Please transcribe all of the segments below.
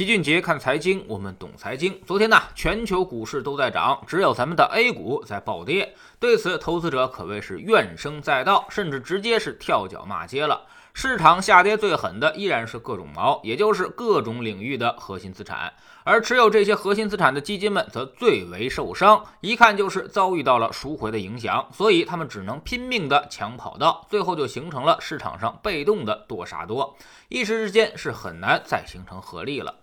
齐俊杰看财经，我们懂财经。昨天呢，全球股市都在涨，只有咱们的 A 股在暴跌。对此，投资者可谓是怨声载道，甚至直接是跳脚骂街了。市场下跌最狠的依然是各种毛，也就是各种领域的核心资产。而持有这些核心资产的基金们则最为受伤，一看就是遭遇到了赎回的影响，所以他们只能拼命的抢跑道，最后就形成了市场上被动的多杀多，一时之间是很难再形成合力了。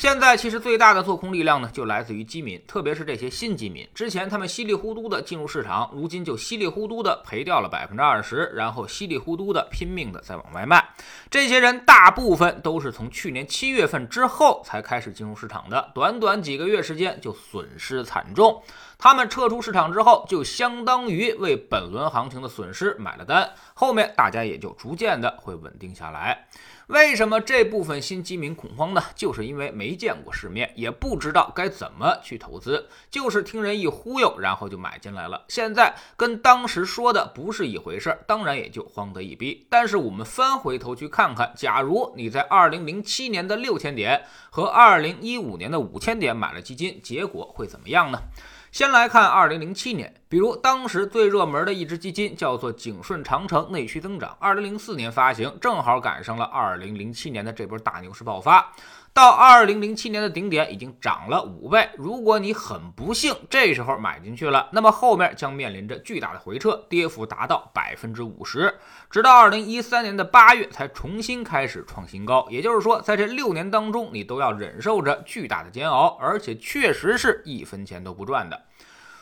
现在其实最大的做空力量呢，就来自于基民，特别是这些新基民。之前他们稀里糊涂的进入市场，如今就稀里糊涂的赔掉了百分之二十，然后稀里糊涂的拼命的在往外卖。这些人大部分都是从去年七月份之后才开始进入市场的，短短几个月时间就损失惨重。他们撤出市场之后，就相当于为本轮行情的损失买了单，后面大家也就逐渐的会稳定下来。为什么这部分新基民恐慌呢？就是因为没见过世面，也不知道该怎么去投资，就是听人一忽悠，然后就买进来了。现在跟当时说的不是一回事儿，当然也就慌得一逼。但是我们翻回头去看看，假如你在二零零七年的六千点和二零一五年的五千点买了基金，结果会怎么样呢？先来看二零零七年，比如当时最热门的一只基金叫做景顺长城内需增长，二零零四年发行，正好赶上了二零零七年的这波大牛市爆发。到二零零七年的顶点已经涨了五倍。如果你很不幸这时候买进去了，那么后面将面临着巨大的回撤，跌幅达到百分之五十，直到二零一三年的八月才重新开始创新高。也就是说，在这六年当中，你都要忍受着巨大的煎熬，而且确实是一分钱都不赚的。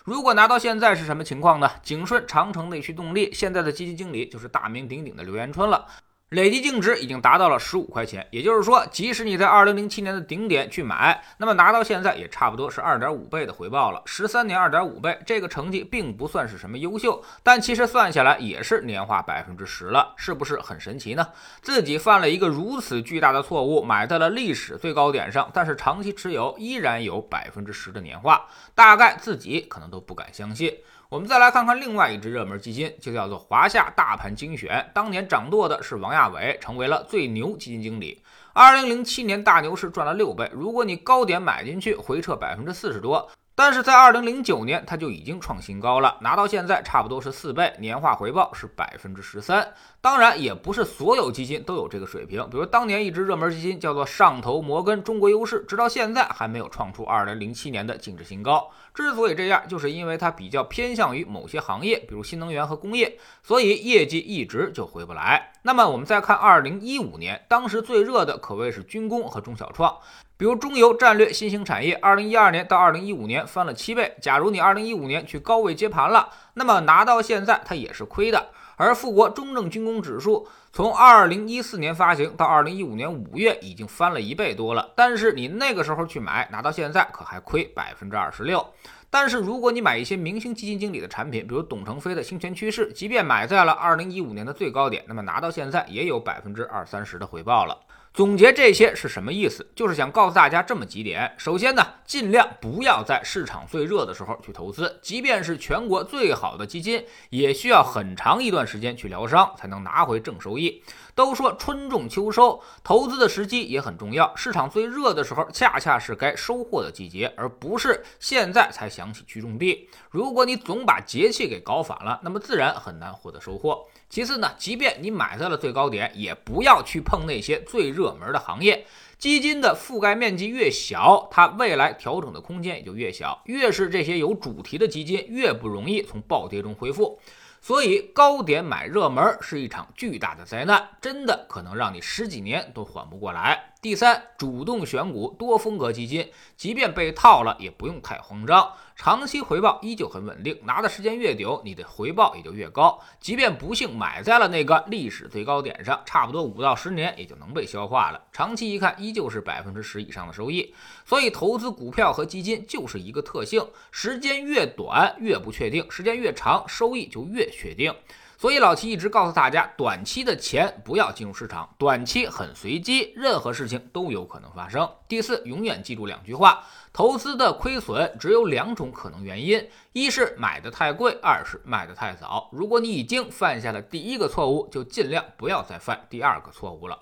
如果拿到现在是什么情况呢？景顺长城内需动力现在的基金经理就是大名鼎鼎的刘延春了。累计净值已经达到了十五块钱，也就是说，即使你在二零零七年的顶点去买，那么拿到现在也差不多是二点五倍的回报了。十三年二点五倍，这个成绩并不算是什么优秀，但其实算下来也是年化百分之十了，是不是很神奇呢？自己犯了一个如此巨大的错误，买在了历史最高点上，但是长期持有依然有百分之十的年化，大概自己可能都不敢相信。我们再来看看另外一只热门基金，就叫做华夏大盘精选。当年掌舵的是王亚伟，成为了最牛基金经理。二零零七年大牛市赚了六倍，如果你高点买进去，回撤百分之四十多。但是在二零零九年，它就已经创新高了，拿到现在差不多是四倍，年化回报是百分之十三。当然，也不是所有基金都有这个水平。比如当年一只热门基金叫做上投摩根中国优势，直到现在还没有创出二零零七年的净值新高。之所以这样，就是因为它比较偏向于某些行业，比如新能源和工业，所以业绩一直就回不来。那么我们再看二零一五年，当时最热的可谓是军工和中小创。比如中游战略新兴产业，二零一二年到二零一五年翻了七倍。假如你二零一五年去高位接盘了，那么拿到现在它也是亏的。而富国中证军工指数从二零一四年发行到二零一五年五月已经翻了一倍多了，但是你那个时候去买，拿到现在可还亏百分之二十六。但是如果你买一些明星基金经理的产品，比如董承飞的星权趋势，即便买在了二零一五年的最高点，那么拿到现在也有百分之二三十的回报了。总结这些是什么意思？就是想告诉大家这么几点。首先呢，尽量不要在市场最热的时候去投资，即便是全国最好的基金，也需要很长一段时间去疗伤才能拿回正收益。都说春种秋收，投资的时机也很重要。市场最热的时候，恰恰是该收获的季节，而不是现在才想起去种地。如果你总把节气给搞反了，那么自然很难获得收获。其次呢，即便你买在了最高点，也不要去碰那些最热门的行业。基金的覆盖面积越小，它未来调整的空间也就越小。越是这些有主题的基金，越不容易从暴跌中恢复。所以高点买热门是一场巨大的灾难，真的可能让你十几年都缓不过来。第三，主动选股多风格基金，即便被套了，也不用太慌张，长期回报依旧很稳定。拿的时间越久，你的回报也就越高。即便不幸买在了那个历史最高点上，差不多五到十年也就能被消化了。长期一看，依旧是百分之十以上的收益。所以，投资股票和基金就是一个特性：时间越短越不确定，时间越长收益就越确定。所以老齐一直告诉大家，短期的钱不要进入市场，短期很随机，任何事情都有可能发生。第四，永远记住两句话：投资的亏损只有两种可能原因，一是买的太贵，二是卖的太早。如果你已经犯下了第一个错误，就尽量不要再犯第二个错误了。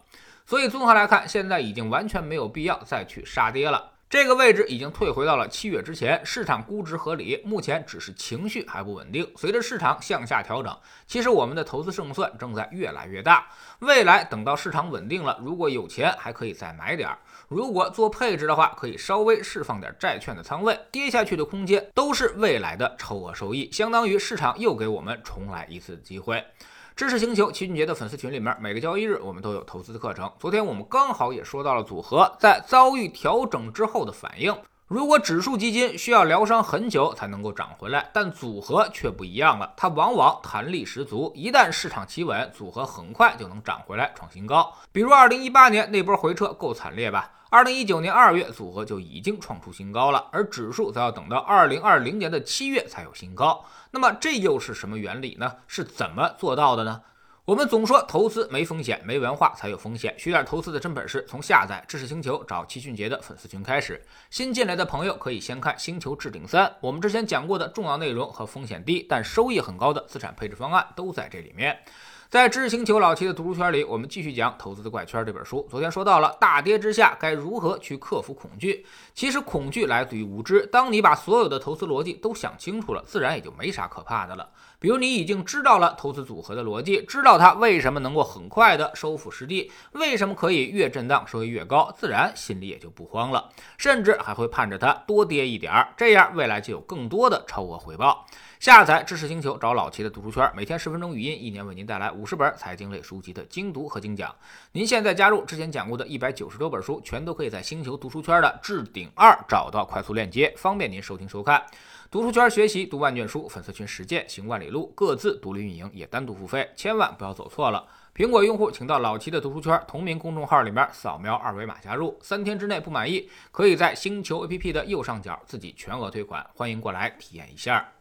所以综合来看，现在已经完全没有必要再去杀跌了。这个位置已经退回到了七月之前，市场估值合理，目前只是情绪还不稳定。随着市场向下调整，其实我们的投资胜算正在越来越大。未来等到市场稳定了，如果有钱还可以再买点儿；如果做配置的话，可以稍微释放点债券的仓位，跌下去的空间都是未来的超额收益，相当于市场又给我们重来一次机会。知识星球齐俊杰的粉丝群里面，每个交易日我们都有投资的课程。昨天我们刚好也说到了组合在遭遇调整之后的反应。如果指数基金需要疗伤很久才能够涨回来，但组合却不一样了，它往往弹力十足，一旦市场企稳，组合很快就能涨回来创新高。比如二零一八年那波回撤够惨烈吧？二零一九年二月，组合就已经创出新高了，而指数则要等到二零二零年的七月才有新高。那么这又是什么原理呢？是怎么做到的呢？我们总说投资没风险，没文化才有风险。学点投资的真本事，从下载知识星球找齐俊杰的粉丝群开始。新进来的朋友可以先看《星球置顶三》，我们之前讲过的重要内容和风险低但收益很高的资产配置方案都在这里面。在知识星球老七的读书圈里，我们继续讲《投资的怪圈》这本书。昨天说到了大跌之下该如何去克服恐惧。其实恐惧来自于无知。当你把所有的投资逻辑都想清楚了，自然也就没啥可怕的了。比如你已经知道了投资组合的逻辑，知道它为什么能够很快的收复失地，为什么可以越震荡收益越高，自然心里也就不慌了，甚至还会盼着它多跌一点儿，这样未来就有更多的超额回报。下载知识星球，找老齐的读书圈，每天十分钟语音，一年为您带来五十本财经类书籍的精读和精讲。您现在加入之前讲过的一百九十多本书，全都可以在星球读书圈的置顶二找到快速链接，方便您收听收看。读书圈学习读万卷书，粉丝群实践行万里路，各自独立运营也单独付费，千万不要走错了。苹果用户请到老齐的读书圈同名公众号里面扫描二维码加入，三天之内不满意，可以在星球 APP 的右上角自己全额退款，欢迎过来体验一下。